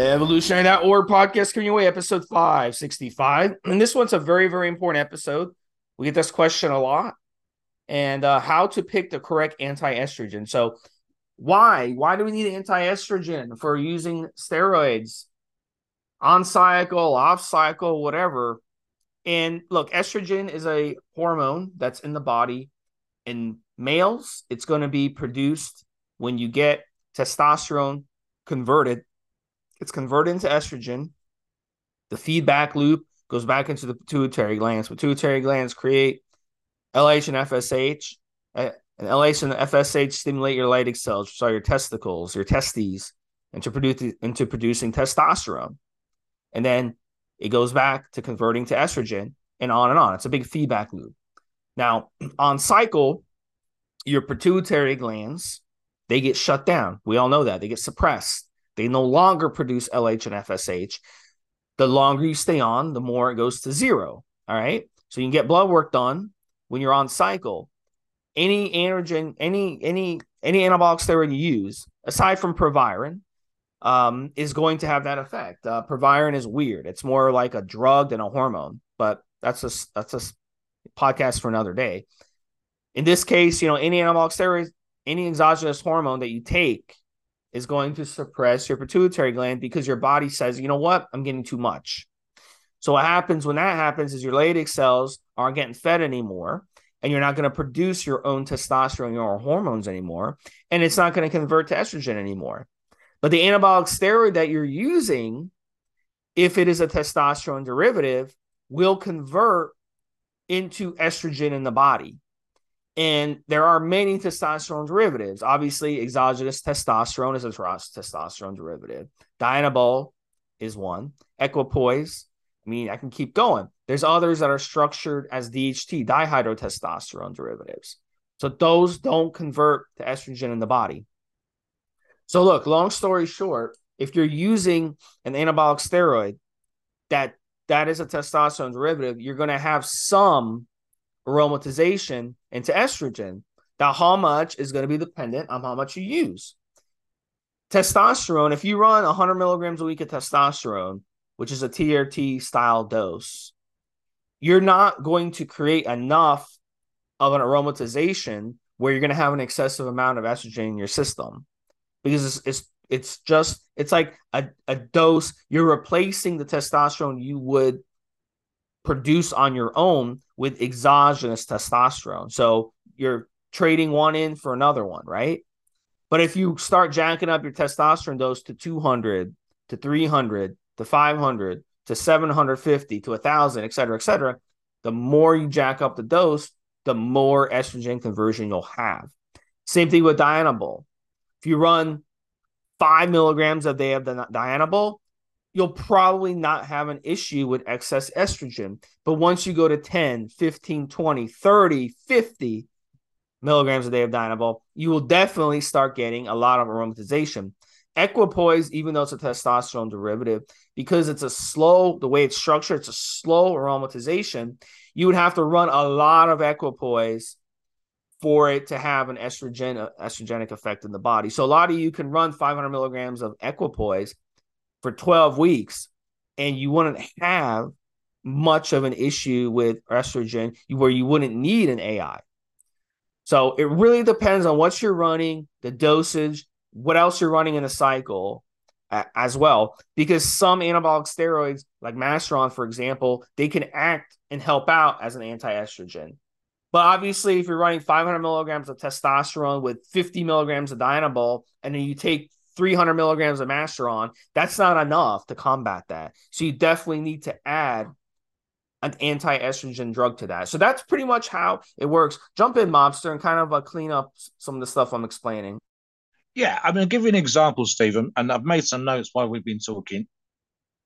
Evolutionary.org podcast coming your way, episode 565. And this one's a very, very important episode. We get this question a lot. And uh, how to pick the correct anti-estrogen. So why? Why do we need anti-estrogen for using steroids? On cycle, off cycle, whatever. And look, estrogen is a hormone that's in the body. In males, it's going to be produced when you get testosterone converted it's converted into estrogen. The feedback loop goes back into the pituitary glands. Pituitary glands create LH and FSH. Uh, and LH and FSH stimulate your Leydig cells, so your testicles, your testes, into, produce, into producing testosterone. And then it goes back to converting to estrogen and on and on. It's a big feedback loop. Now, on cycle, your pituitary glands, they get shut down. We all know that. They get suppressed. They no longer produce LH and FSH. The longer you stay on, the more it goes to zero. All right. So you can get blood work done when you're on cycle. Any androgen, any any any anabolic steroid you use, aside from Proviron, um, is going to have that effect. Uh, Proviron is weird. It's more like a drug than a hormone, but that's a that's a podcast for another day. In this case, you know, any anabolic steroid, any exogenous hormone that you take is going to suppress your pituitary gland because your body says, you know what, I'm getting too much. So what happens when that happens is your Leydig cells aren't getting fed anymore, and you're not going to produce your own testosterone, your own hormones anymore, and it's not going to convert to estrogen anymore. But the anabolic steroid that you're using, if it is a testosterone derivative, will convert into estrogen in the body. And there are many testosterone derivatives. Obviously, exogenous testosterone is a testosterone derivative. Dianabol is one. Equipoise. I mean, I can keep going. There's others that are structured as DHT, dihydrotestosterone derivatives. So those don't convert to estrogen in the body. So look, long story short, if you're using an anabolic steroid that that is a testosterone derivative, you're going to have some aromatization into estrogen. Now, how much is going to be dependent on how much you use. Testosterone, if you run 100 milligrams a week of testosterone, which is a TRT style dose, you're not going to create enough of an aromatization where you're going to have an excessive amount of estrogen in your system because it's, it's it's just it's like a, a dose you're replacing the testosterone you would produce on your own with exogenous testosterone. So you're trading one in for another one, right? But if you start jacking up your testosterone dose to 200, to 300, to 500, to 750, to 1,000, et cetera, et cetera, the more you jack up the dose, the more estrogen conversion you'll have. Same thing with Dianabol. If you run five milligrams a day of the Dianabol, you'll probably not have an issue with excess estrogen. But once you go to 10, 15, 20, 30, 50 milligrams a day of Dianabol, you will definitely start getting a lot of aromatization. Equipoise, even though it's a testosterone derivative, because it's a slow, the way it's structured, it's a slow aromatization. You would have to run a lot of equipoise for it to have an estrogen uh, estrogenic effect in the body. So a lot of you can run 500 milligrams of equipoise for 12 weeks and you wouldn't have much of an issue with estrogen where you wouldn't need an AI. So it really depends on what you're running, the dosage, what else you're running in the cycle as well. Because some anabolic steroids, like Masteron, for example, they can act and help out as an anti estrogen. But obviously, if you're running 500 milligrams of testosterone with 50 milligrams of Dianabol, and then you take 300 milligrams of Masteron, that's not enough to combat that. So you definitely need to add an anti-estrogen drug to that. So that's pretty much how it works. Jump in, mobster, and kind of uh, clean up some of the stuff I'm explaining. Yeah, I'm going to give you an example, Stephen, and I've made some notes while we've been talking.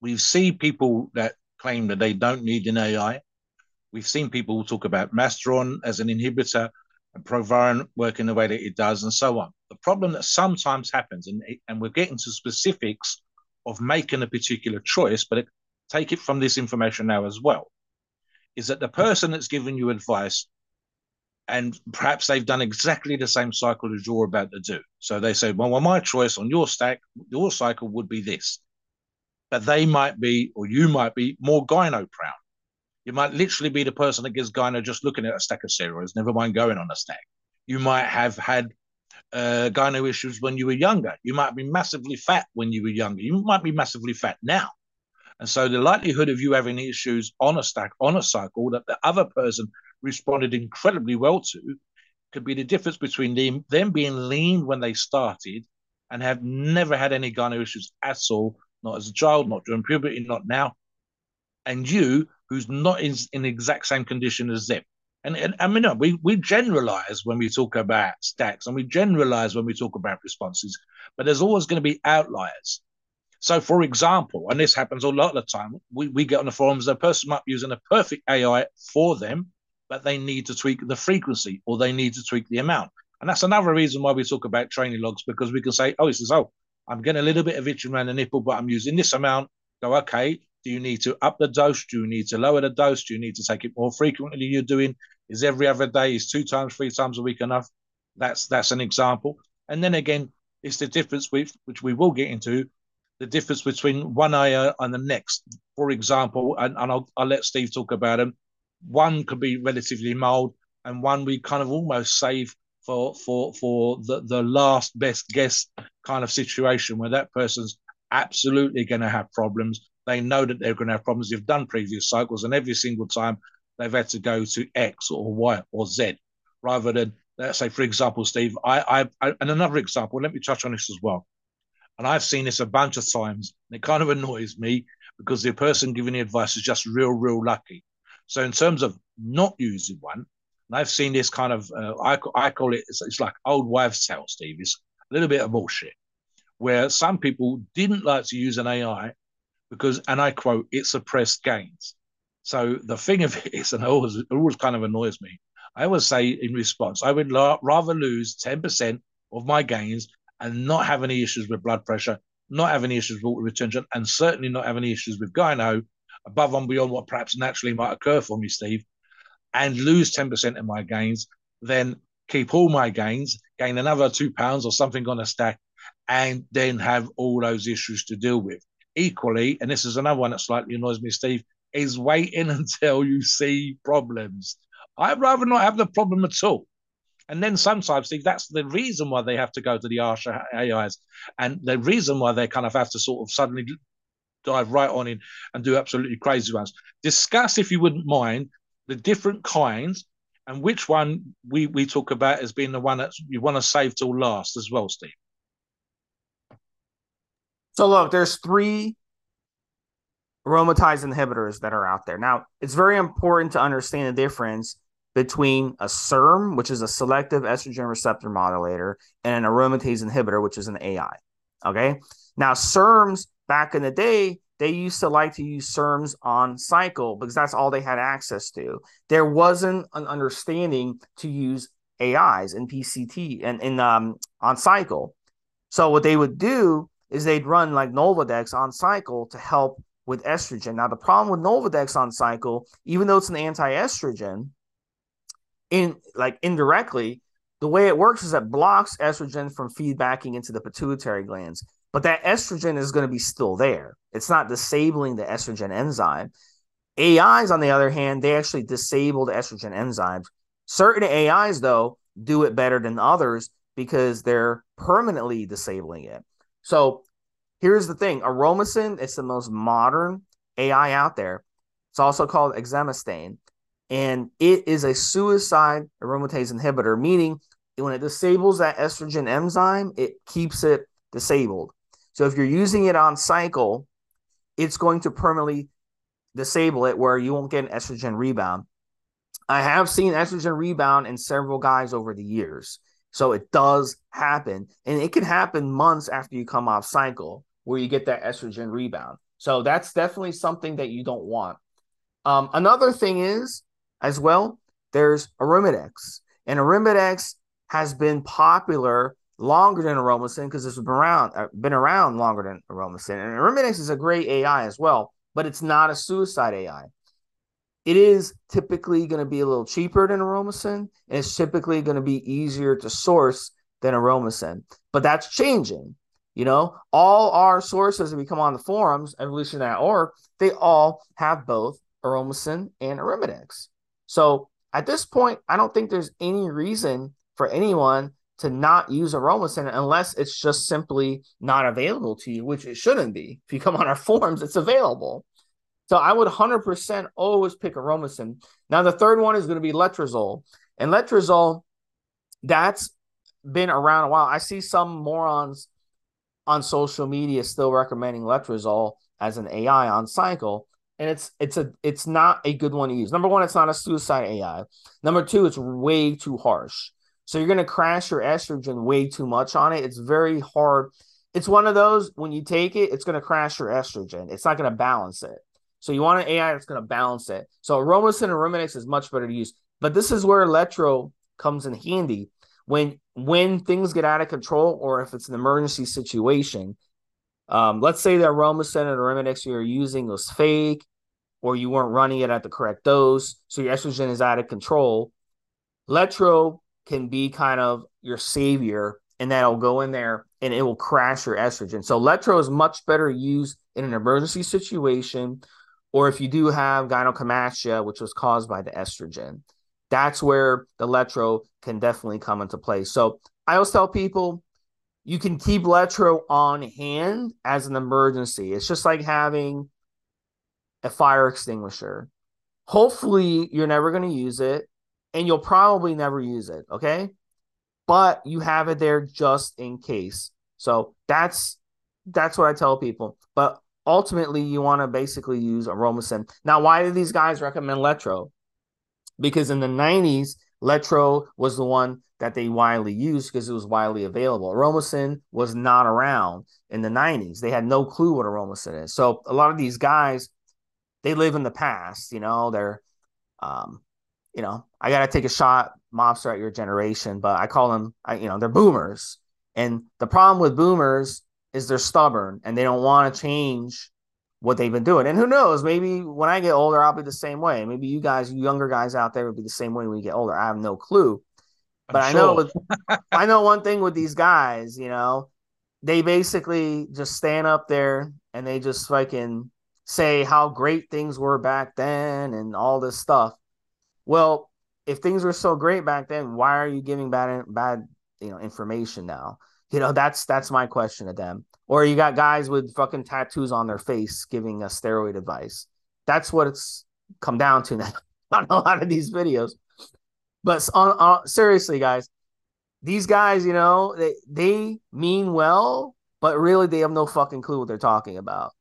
We see people that claim that they don't need an AI. We've seen people talk about Masteron as an inhibitor and Proviron working the way that it does, and so on. The problem that sometimes happens, and, and we're getting to specifics of making a particular choice, but it, take it from this information now as well, is that the person that's giving you advice, and perhaps they've done exactly the same cycle as you're about to do. So they say, well, well, my choice on your stack, your cycle would be this. but they might be, or you might be, more gyno proud. You might literally be the person that gives gyno just looking at a stack of steroids, never mind going on a stack. You might have had uh, gyno issues when you were younger. You might be massively fat when you were younger. You might be massively fat now. And so the likelihood of you having issues on a stack, on a cycle that the other person responded incredibly well to could be the difference between them, them being lean when they started and have never had any gyno issues at all, not as a child, not during puberty, not now, and you who's not in, in the exact same condition as them. And, and I mean, no, we, we generalize when we talk about stacks and we generalize when we talk about responses, but there's always going to be outliers. So, for example, and this happens a lot of the time, we, we get on the forums, a person might be using a perfect AI for them, but they need to tweak the frequency or they need to tweak the amount. And that's another reason why we talk about training logs because we can say, oh, he says, oh, I'm getting a little bit of itching around the nipple, but I'm using this amount. Go, okay, do you need to up the dose? Do you need to lower the dose? Do you need to take it more frequently you're doing? Is every other day, is two times, three times a week enough? That's that's an example. And then again, it's the difference with which we will get into the difference between one AI and the next. For example, and, and I'll, I'll let Steve talk about them. One could be relatively mild, and one we kind of almost save for for for the, the last best guess kind of situation where that person's absolutely going to have problems. They know that they're going to have problems. They've done previous cycles, and every single time they've had to go to X or Y or Z rather than let's say, for example, Steve. I, I, I and another example. Let me touch on this as well. And I've seen this a bunch of times. And it kind of annoys me because the person giving the advice is just real, real lucky. So in terms of not using one, and I've seen this kind of, uh, I, I call it, it's, it's like old wives' tale, Steve. It's a little bit of bullshit, where some people didn't like to use an AI because, and I quote, it suppressed gains. So the thing of it is, and it always, it always kind of annoys me, I always say in response, I would la- rather lose 10% of my gains and not have any issues with blood pressure, not have any issues with retention, and certainly not have any issues with gyno above and beyond what perhaps naturally might occur for me, Steve, and lose 10% of my gains, then keep all my gains, gain another two pounds or something on a stack, and then have all those issues to deal with. Equally, and this is another one that slightly annoys me, Steve, is waiting until you see problems. I'd rather not have the problem at all. And then sometimes, Steve, that's the reason why they have to go to the Arsha AIs, and the reason why they kind of have to sort of suddenly dive right on in and do absolutely crazy ones. Discuss, if you wouldn't mind, the different kinds and which one we, we talk about as being the one that you want to save till last as well, Steve. So look, there's three aromatase inhibitors that are out there. Now, it's very important to understand the difference between a SERM, which is a selective estrogen receptor modulator, and an aromatase inhibitor, which is an AI. Okay. Now, SERMs back in the day, they used to like to use SERMs on cycle because that's all they had access to. There wasn't an understanding to use AIs and PCT and in um, on cycle. So what they would do is they'd run like Novadex on cycle to help with estrogen. Now the problem with Nolvadex on cycle, even though it's an anti-estrogen, in like indirectly, the way it works is it blocks estrogen from feedbacking into the pituitary glands but that estrogen is going to be still there. It's not disabling the estrogen enzyme. AIs, on the other hand, they actually disable the estrogen enzymes. Certain AIs, though, do it better than others because they're permanently disabling it. So here's the thing Aromasin is the most modern AI out there. It's also called exemestane, and it is a suicide aromatase inhibitor, meaning when it disables that estrogen enzyme, it keeps it disabled. So if you're using it on cycle, it's going to permanently disable it where you won't get an estrogen rebound. I have seen estrogen rebound in several guys over the years. So it does happen. And it can happen months after you come off cycle where you get that estrogen rebound. So that's definitely something that you don't want. Um, another thing is, as well, there's Arimidex. And Arimidex has been popular longer than Aromasin because it's been around uh, been around longer than Aromasin. And Arimidex is a great AI as well, but it's not a suicide AI. It is typically going to be a little cheaper than Aromasin, and it's typically going to be easier to source than Aromasin. But that's changing. You know, all our sources that we come on the forums, evolution.org, they all have both Aromasin and Arimidex. So at this point, I don't think there's any reason for anyone to not use Aromasin unless it's just simply not available to you, which it shouldn't be. If you come on our forums, it's available. So I would 100% always pick Aromasin. Now, the third one is going to be Letrozole. And Letrozole, that's been around a while. I see some morons on social media still recommending Letrozole as an AI on cycle. And it's it's a it's not a good one to use. Number one, it's not a suicide AI. Number two, it's way too harsh. So you're gonna crash your estrogen way too much on it. It's very hard. It's one of those when you take it, it's gonna crash your estrogen. It's not gonna balance it. So you want an AI that's gonna balance it. So Aromasin and Arimidex is much better to use. But this is where Letro comes in handy when when things get out of control or if it's an emergency situation um, let's say the Aromasin and Arimidex you're using was fake or you weren't running it at the correct dose so your estrogen is out of control letro can be kind of your savior and that'll go in there and it will crash your estrogen so letro is much better used in an emergency situation or if you do have gynecomastia which was caused by the estrogen that's where the Letro can definitely come into play. So I always tell people you can keep Letro on hand as an emergency. It's just like having a fire extinguisher. Hopefully, you're never going to use it and you'll probably never use it. Okay. But you have it there just in case. So that's that's what I tell people. But ultimately, you want to basically use Aromasin. Now, why do these guys recommend Letro? because in the 90s, Letro was the one that they widely used because it was widely available. Aromasin was not around in the 90s. They had no clue what Aromasin is. So a lot of these guys, they live in the past, you know, they're um, you know, I gotta take a shot, mobster at your generation, but I call them I, you know, they're boomers. And the problem with boomers is they're stubborn and they don't want to change what they've been doing. And who knows, maybe when I get older, I'll be the same way. Maybe you guys, you younger guys out there, will be the same way when you get older. I have no clue. But I'm i know with, I know one thing with these guys, you know, they basically just stand up there and they just fucking say how great things were back then and all this stuff. Well, if things were so great back then, why are you giving bad bad you know information now? You know, that's that's my question to them. Or you got guys with fucking tattoos on their face giving us steroid advice. That's what it's come down to now on a lot of these videos. But on, on seriously, guys, these guys, you know, they they mean well, but really they have no fucking clue what they're talking about.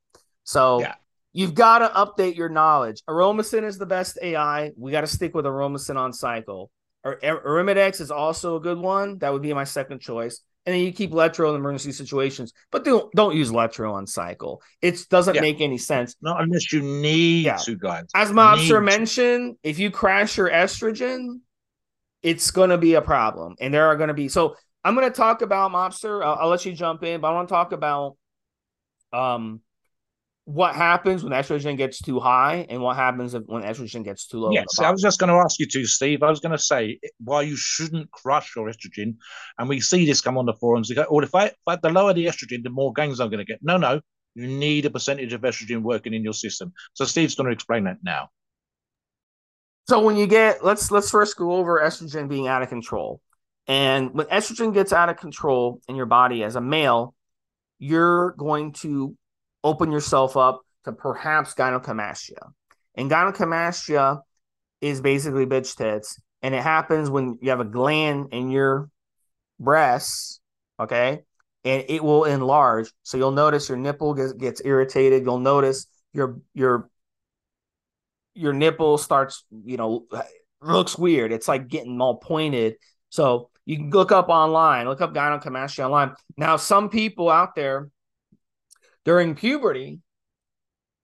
So yeah. you've got to update your knowledge. Aromasin is the best AI. We got to stick with Aromasin on cycle. Or Arimidex is also a good one. That would be my second choice and then you keep Letro in emergency situations, but don't don't use Letro on cycle. It doesn't yeah. make any sense. Not unless you need yeah. to, guys. As Mobster mentioned, if you crash your estrogen, it's going to be a problem, and there are going to be. So I'm going to talk about Mobster. I'll, I'll let you jump in, but I want to talk about um what happens when estrogen gets too high and what happens if, when estrogen gets too low. Yes, I was just going to ask you to, Steve. I was going to say why you shouldn't crush your estrogen, and we see this come on the forums. They go, "Well, if I, if I the lower the estrogen, the more gains I'm going to get." No, no, you need a percentage of estrogen working in your system. So Steve's going to explain that now. So when you get, let's let's first go over estrogen being out of control, and when estrogen gets out of control in your body as a male, you're going to open yourself up to perhaps gynecomastia. And gynecomastia is basically bitch tits. And it happens when you have a gland in your breasts, okay? And it will enlarge. So you'll notice your nipple gets, gets irritated. You'll notice your your your nipple starts, you know, looks weird. It's like getting all pointed. So you can look up online, look up gynecomastia online. Now, some people out there during puberty,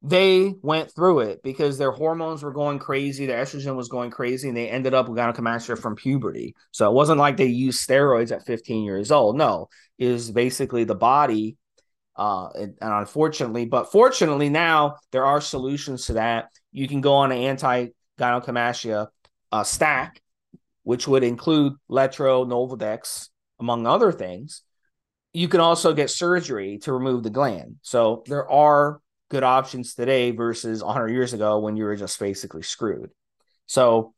they went through it because their hormones were going crazy, their estrogen was going crazy, and they ended up with gynecomastia from puberty. So it wasn't like they used steroids at 15 years old. No, was basically the body. Uh, and, unfortunately, but fortunately now there are solutions to that. You can go on an anti gynecomastia uh, stack, which would include Letro, Nolvadex, among other things you can also get surgery to remove the gland. So there are good options today versus 100 years ago when you were just basically screwed. So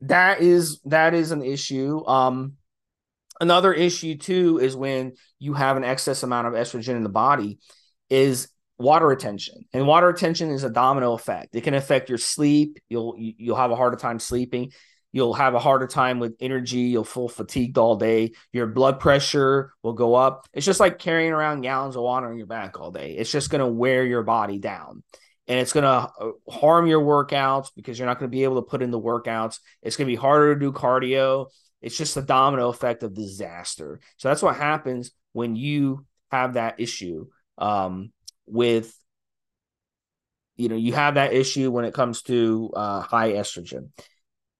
that is that is an issue. Um, another issue too is when you have an excess amount of estrogen in the body is water retention and water retention is a domino effect it can affect your sleep you'll you'll have a harder time sleeping you'll have a harder time with energy you'll feel fatigued all day your blood pressure will go up. It's just like carrying around gallons of water on your back all day. It's just going to wear your body down and it's going to uh, harm your workouts because you're not going to be able to put in the workouts. It's going to be harder to do cardio. It's just a domino effect of disaster. So that's what happens when you have that issue um, with you know you have that issue when it comes to uh, high estrogen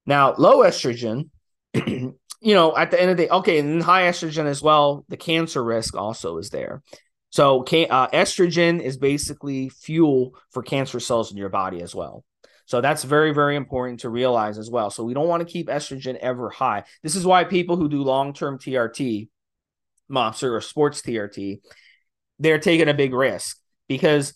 now low estrogen you know at the end of the day okay and high estrogen as well the cancer risk also is there. So uh, estrogen is basically fuel for cancer cells in your body as well. So that's very very important to realize as well. So we don't want to keep estrogen ever high. This is why people who do long-term trt mobster or sports trt they're taking a big risk because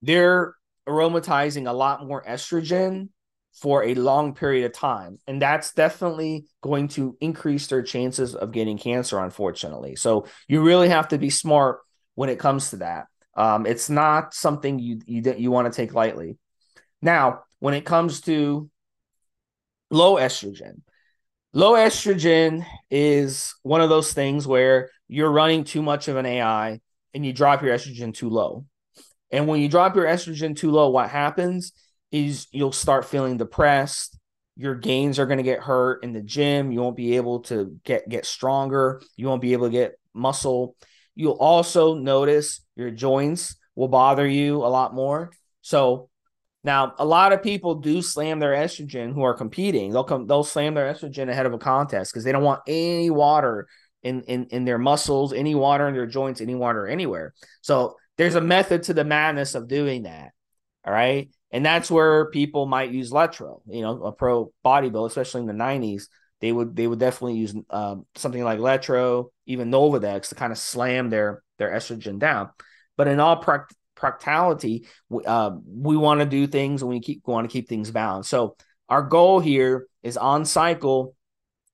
they're aromatizing a lot more estrogen for a long period of time. And that's definitely going to increase their chances of getting cancer, unfortunately. So you really have to be smart when it comes to that. Um, it's not something you you you want to take lightly. Now, when it comes to low estrogen, low estrogen is one of those things where you're running too much of an AI and you drop your estrogen too low. And when you drop your estrogen too low, what happens is you'll start feeling depressed. Your gains are going to get hurt in the gym. You won't be able to get get stronger. You won't be able to get muscle. You'll also notice your joints will bother you a lot more. So now a lot of people do slam their estrogen who are competing. They'll come they'll slam their estrogen ahead of a contest because they don't want any water in, in in their muscles, any water in their joints, any water anywhere. So there's a method to the madness of doing that. All right. And that's where people might use Letro, you know, a pro bodybuilder, especially in the 90s. They would they would definitely use um, something like Letro, even Novadex to kind of slam their their estrogen down. But in all pract- practicality, we, uh, we want to do things and we keep want to keep things balanced. So our goal here is on cycle.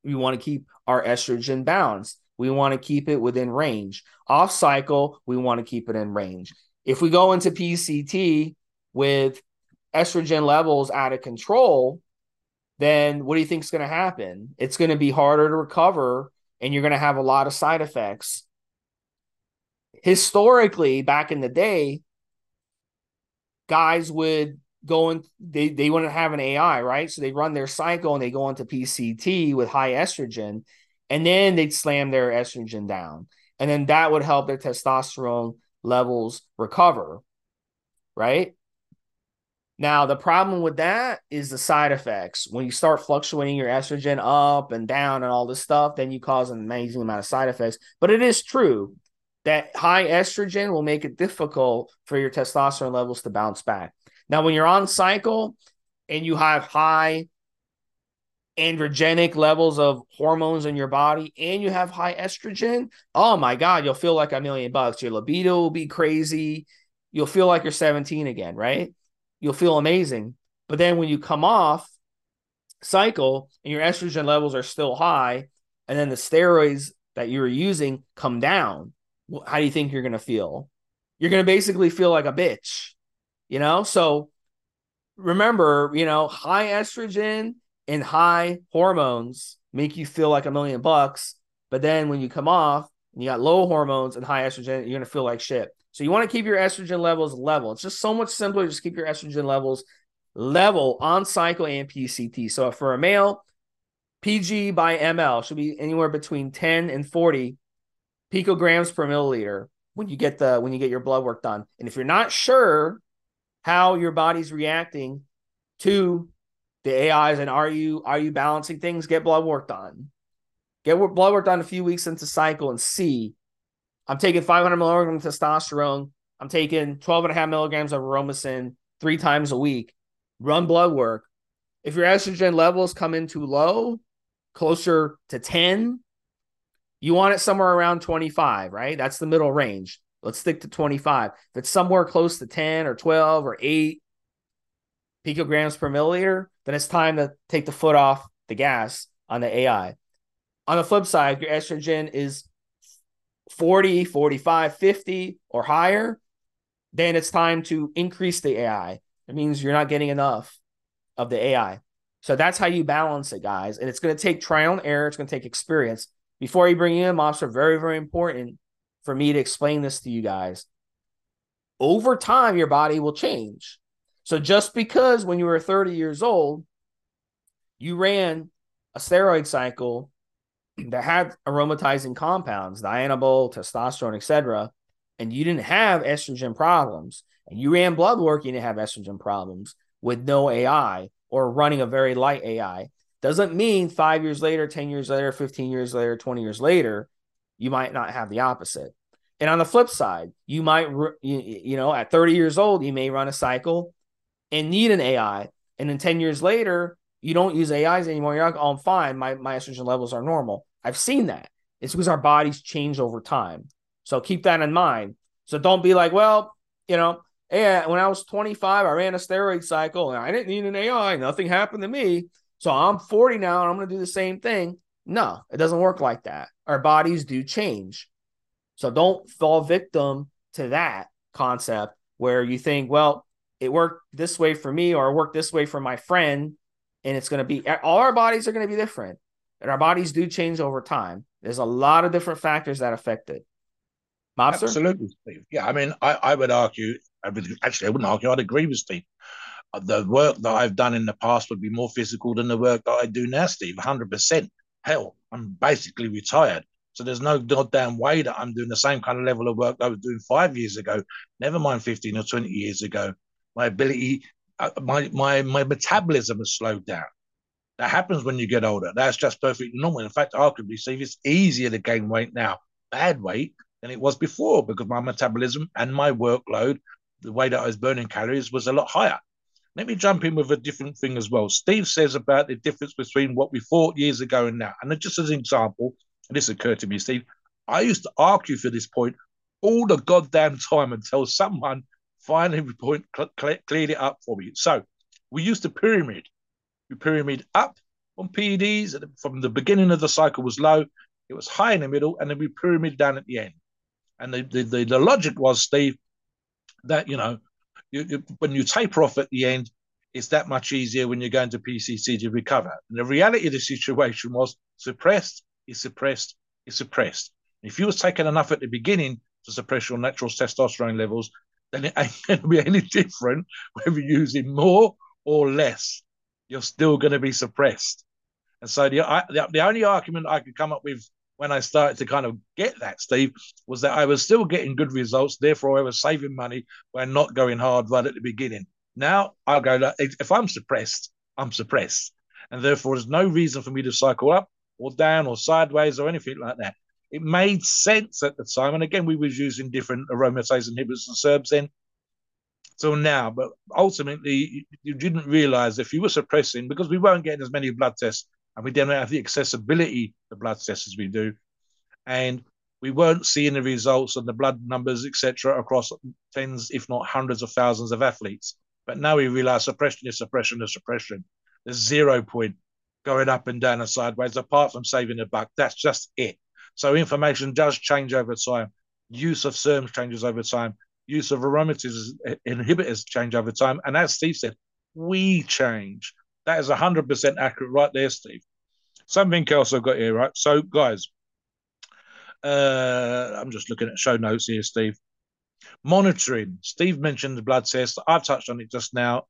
We want to keep our estrogen balanced we want to keep it within range. Off cycle, we want to keep it in range. If we go into PCT with estrogen levels out of control, then what do you think is going to happen? It's going to be harder to recover and you're going to have a lot of side effects. Historically, back in the day, guys would go and they, they wouldn't have an AI, right? So they run their cycle and they go into PCT with high estrogen and then they'd slam their estrogen down and then that would help their testosterone levels recover right now the problem with that is the side effects when you start fluctuating your estrogen up and down and all this stuff then you cause an amazing amount of side effects but it is true that high estrogen will make it difficult for your testosterone levels to bounce back now when you're on cycle and you have high androgenic levels of hormones in your body and you have high estrogen, oh my God, you'll feel like a million bucks. Your libido will be crazy. You'll feel like you're 17 again, right? You'll feel amazing. But then when you come off cycle and your estrogen levels are still high, and then the steroids that you were using come down, how do you think you're going to feel? You're going to basically feel like a bitch, you know? So remember, you know, high estrogen and high hormones make you feel like a million bucks. But then when you come off and you got low hormones and high estrogen, you're going to feel like shit. So you want to keep your estrogen levels level. It's just so much simpler. Just keep your estrogen levels level on cycle and PCT. So for a male, PG by ml should be anywhere between 10 and 40 picograms per milliliter when you get the when you get your blood work done. And if you're not sure how your body's reacting to the AIs and are you are you balancing things? Get blood work done. Get blood work done a few weeks into cycle and see. I'm taking 500 milligrams of testosterone. I'm taking 12 and a half milligrams of aromasin three times a week. Run blood work. If your estrogen levels come in too low, closer to 10, You want it somewhere around 25, right? That's the middle range. Let's stick to 25. If it's somewhere close to 10 or 12 or 8 picograms per milliliter, then it's time to take the foot off the gas on the AI. On the flip side, your estrogen is 40, 45, 50 or higher, then it's time to increase the AI. It means you're not getting enough of the AI. So that's how you balance it, guys. And it's going to take trial and error. It's going to take experience. Before you bring in Mobster very, very important for me to explain this to you guys. Over time, your body will change. So just because when you were 30 years old, you ran a steroid cycle that had aromatizing compounds, dianabol, testosterone, etc., and you didn't have estrogen problems, and you ran blood work, you didn't have estrogen problems with no AI or running a very light AI, doesn't mean five years later, 10 years later, 15 years later, 20 years later, you might not have the opposite. And on the flip side, you might, you, know, at 30 years old, you may run a cycle and need an AI. And then 10 years later, you don't use AIs anymore. You're like, oh, I'm fine. My, my estrogen levels are normal. I've seen that. It's because our bodies change over time. So keep that in mind. So don't be like, well, you know, yeah, when I was 25, I ran a steroid cycle and I didn't need an AI. Nothing happened to me. So I'm 40 now and I'm going to do the same thing. No, it doesn't work like that. Our bodies do change. So don't fall victim to that concept where you think, well, it worked this way for me or it worked this way for my friend. And it's going to be all our bodies are going to be different. And our bodies do change over time. There's a lot of different factors that affect it. Mobster? Absolutely, Steve. Yeah, I mean, I, I would argue, I would, actually, I wouldn't argue, I'd agree with Steve. Uh, the work that I've done in the past would be more physical than the work that I do now, Steve, 100%. Hell, I'm basically retired. So there's no goddamn way that I'm doing the same kind of level of work I was doing five years ago, never mind 15 or 20 years ago. My ability, uh, my, my, my metabolism has slowed down. That happens when you get older. That's just perfectly normal. In fact, arguably, Steve, it's easier to gain weight now, bad weight, than it was before because my metabolism and my workload, the way that I was burning calories, was a lot higher. Let me jump in with a different thing as well. Steve says about the difference between what we thought years ago and now. And just as an example, and this occurred to me, Steve, I used to argue for this point all the goddamn time until someone finally point, cleared it up for me. So we used to pyramid pyramid up on PEDs from the beginning of the cycle was low, it was high in the middle, and then we pyramid down at the end. And the, the, the, the logic was, Steve, that, you know, you, you, when you taper off at the end, it's that much easier when you're going to PCT to recover. And the reality of the situation was suppressed is suppressed is suppressed. If you was taking enough at the beginning to suppress your natural testosterone levels, then it ain't going to be any different whether you're using more or less you're still going to be suppressed. And so the, I, the, the only argument I could come up with when I started to kind of get that, Steve, was that I was still getting good results. Therefore, I was saving money by not going hard right at the beginning. Now I'll go, if I'm suppressed, I'm suppressed. And therefore, there's no reason for me to cycle up or down or sideways or anything like that. It made sense at the time. And again, we was using different aromatase inhibitors and SERMs then till now. But ultimately, you didn't realize if you were suppressing, because we weren't getting as many blood tests and we didn't have the accessibility to blood tests as we do. And we weren't seeing the results and the blood numbers, etc., across tens, if not hundreds of thousands of athletes. But now we realize suppression is suppression is suppression. There's zero point going up and down and sideways, apart from saving a buck. That's just it. So information does change over time. Use of SERMs changes over time use of aromatase inhibitors change over time. And as Steve said, we change. That is 100% accurate right there, Steve. Something else I've got here, right? So, guys, uh, I'm just looking at show notes here, Steve. Monitoring. Steve mentioned the blood test. I've touched on it just now.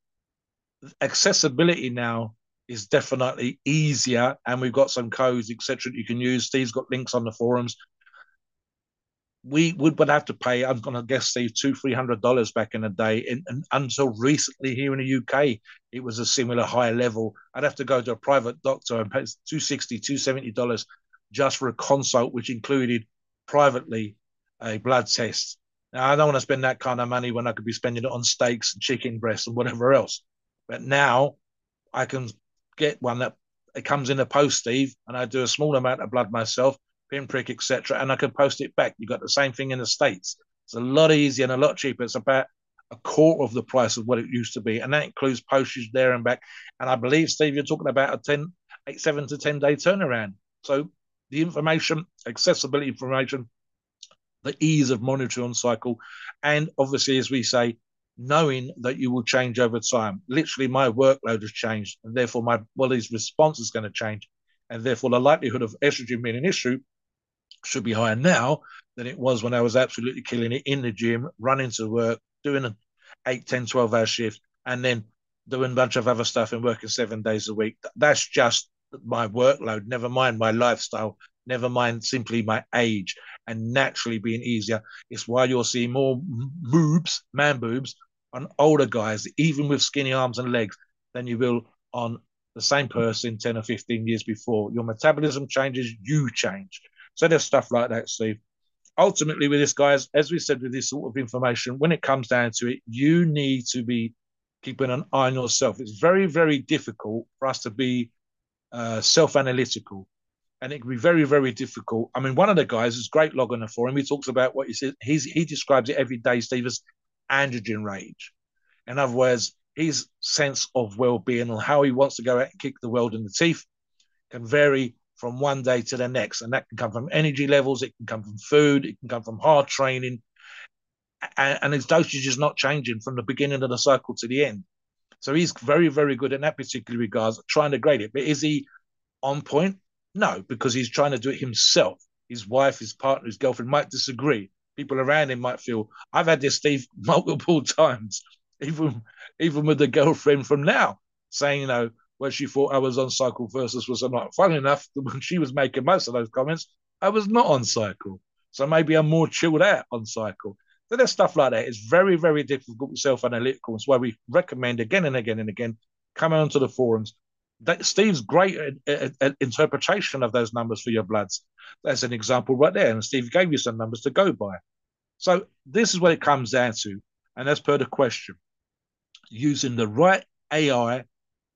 Accessibility now is definitely easier, and we've got some codes, etc. That you can use. Steve's got links on the forums we would, would have to pay, I'm going to guess, Steve, two, three hundred dollars back in the day. And, and, until recently here in the UK, it was a similar high level. I'd have to go to a private doctor and pay 260 270 dollars just for a consult, which included privately a blood test. Now, I don't want to spend that kind of money when I could be spending it on steaks and chicken breasts and whatever else. But now I can get one that it comes in a post, Steve, and I do a small amount of blood myself pinprick, etc., and I can post it back. You've got the same thing in the states. It's a lot easier and a lot cheaper. It's about a quarter of the price of what it used to be, and that includes postage there and back. And I believe, Steve, you're talking about a 10, eight, seven to ten day turnaround. So the information, accessibility information, the ease of monitoring cycle, and obviously, as we say, knowing that you will change over time. Literally, my workload has changed, and therefore my body's response is going to change, and therefore the likelihood of estrogen being an issue should be higher now than it was when I was absolutely killing it in the gym, running to work, doing an 8, 10, 12 hour shift, and then doing a bunch of other stuff and working seven days a week. That's just my workload, never mind my lifestyle, never mind simply my age and naturally being easier. It's why you'll see more boobs, man boobs, on older guys, even with skinny arms and legs, than you will on the same person 10 or 15 years before. Your metabolism changes, you change. So there's stuff like that, Steve. Ultimately, with this, guys, as we said, with this sort of information, when it comes down to it, you need to be keeping an eye on yourself. It's very, very difficult for us to be uh, self analytical. And it can be very, very difficult. I mean, one of the guys is great log on the forum. He talks about what he says. He's, he describes it every day, Steve, as androgen rage. In other words, his sense of well-being and how he wants to go out and kick the world in the teeth can vary from one day to the next. And that can come from energy levels, it can come from food, it can come from hard training. And, and his dosage is not changing from the beginning of the cycle to the end. So he's very, very good in that particular regard, trying to grade it. But is he on point? No, because he's trying to do it himself. His wife, his partner, his girlfriend might disagree people around him might feel. I've had this, Steve, multiple times, even even with the girlfriend from now, saying, you know, where she thought I was on cycle versus was not. Funny enough, when she was making most of those comments, I was not on cycle. So maybe I'm more chilled out on cycle. So there's stuff like that. It's very, very difficult self-analytical. It's why we recommend again and again and again coming onto the forums. That Steve's great at, at interpretation of those numbers for your bloods. That's an example right there. And Steve gave you some numbers to go by. So this is what it comes down to. And as per the question, using the right AI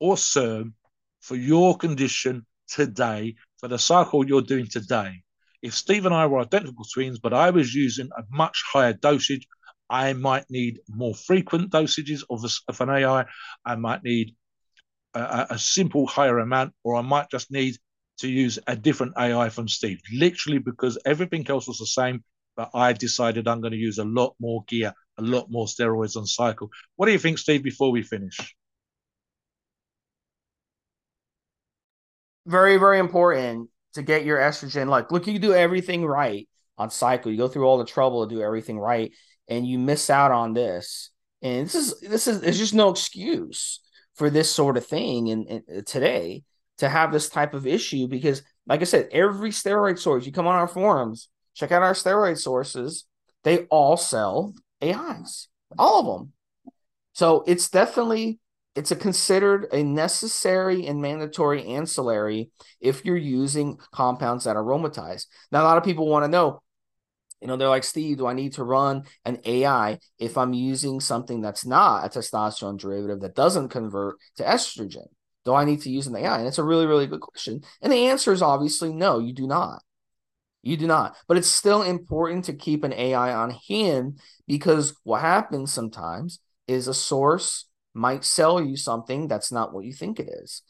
or SERM for your condition today, for the cycle you're doing today. If Steve and I were identical twins, but I was using a much higher dosage, I might need more frequent dosages of, a, of an AI. I might need a, a simple higher amount, or I might just need to use a different AI from Steve, literally because everything else was the same. But I decided I'm going to use a lot more gear, a lot more steroids on cycle. What do you think, Steve, before we finish? Very, very important to get your estrogen. Like, look, you do everything right on cycle. You go through all the trouble to do everything right, and you miss out on this. And this is this is there's just no excuse for this sort of thing and, in uh, today to have this type of issue because, like I said, every steroid source, you come on our forums, check out our steroid sources, they all sell AIs, all of them. So it's definitely it's a considered a necessary and mandatory ancillary if you're using compounds that are aromatized. Now, a lot of people want to know, you know, they're like, Steve, do I need to run an AI if I'm using something that's not a testosterone derivative that doesn't convert to estrogen? Do I need to use an AI? And it's a really, really good question. And the answer is obviously no, you do not. You do not. But it's still important to keep an AI on hand because what happens sometimes is a source might sell you something that's not what you think it is.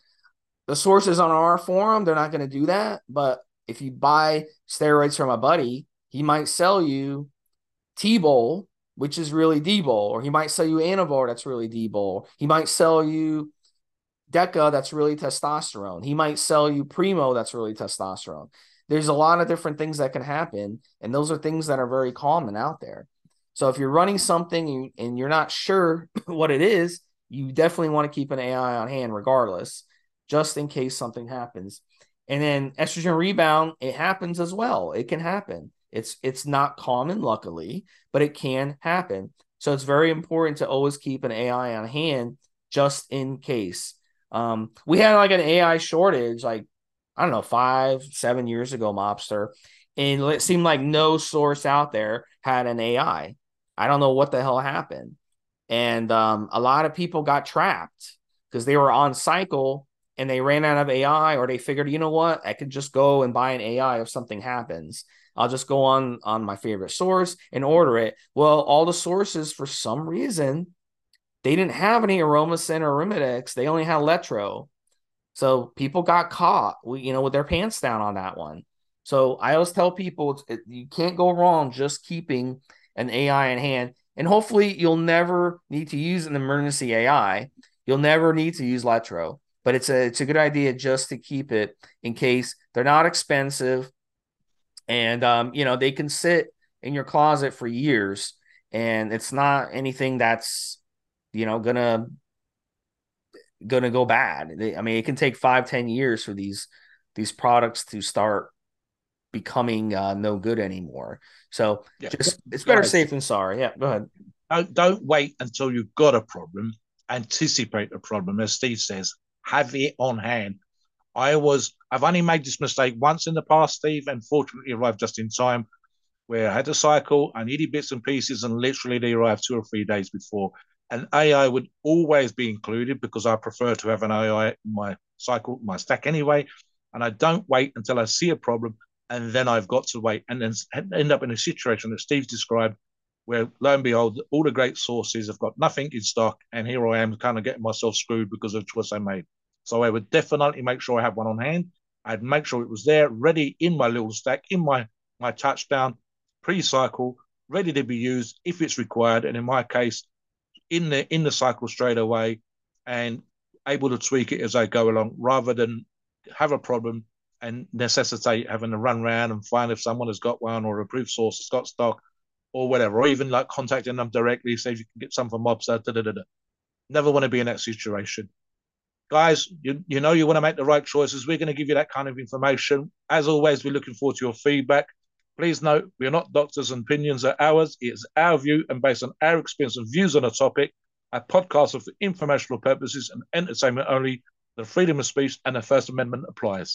The sources on our forum, they're not going to do that. But if you buy steroids from a buddy, he might sell you T-Bol, which is really D-Bol, or he might sell you Anavar that's really D-Bol. He might sell you Deca that's really testosterone. He might sell you Primo that's really testosterone. There's a lot of different things that can happen, and those are things that are very common out there. So if you're running something and you're not sure what it is, you definitely want to keep an AI on hand regardless, just in case something happens. And then estrogen rebound, it happens as well. It can happen. It's it's not common, luckily, but it can happen. So it's very important to always keep an AI on hand just in case. Um, we had like an AI shortage, like I don't know, five, seven years ago, mobster, and it seemed like no source out there had an AI. I don't know what the hell happened, and um, a lot of people got trapped because they were on cycle and they ran out of AI or they figured, you know what, I could just go and buy an AI if something happens. I'll just go on on my favorite source and order it. Well, all the sources for some reason they didn't have any Aromasin or Arimidex. They only had Letro. So people got caught, you know, with their pants down on that one. So I always tell people you can't go wrong just keeping an AI in hand. And hopefully you'll never need to use an emergency AI. You'll never need to use Letro, but it's a it's a good idea just to keep it in case they're not expensive, and um, you know they can sit in your closet for years, and it's not anything that's you know gonna gonna go bad. They, I mean, it can take five ten years for these these products to start becoming uh, no good anymore. So yeah. just it's better safe than sorry. Yeah, go ahead. Don't, don't wait until you've got a problem. Anticipate the problem, as Steve says. Have it on hand. I was I've only made this mistake once in the past, Steve, and fortunately arrived just in time. Where I had a cycle, I needed bits and pieces, and literally they arrived two or three days before. And AI would always be included because I prefer to have an AI in my cycle, my stack anyway. And I don't wait until I see a problem and then I've got to wait and then end up in a situation that Steve's described where lo and behold, all the great sources have got nothing in stock, and here I am kind of getting myself screwed because of the choice I made. So I would definitely make sure I have one on hand. I'd make sure it was there, ready in my little stack, in my my touchdown, pre-cycle, ready to be used if it's required, and in my case, in the in the cycle straight away, and able to tweak it as I go along, rather than have a problem and necessitate having to run around and find if someone has got one or a approved source has got stock or whatever, or even like contacting them directly, say if you can get some from Mobster. Da, da, da, da. Never want to be in that situation. Guys, you, you know you want to make the right choices. We're going to give you that kind of information. As always, we're looking forward to your feedback. Please note, we are not doctors and opinions are ours. It's our view and based on our experience and views on a topic. Our podcast are for informational purposes and entertainment only. The freedom of speech and the First Amendment applies.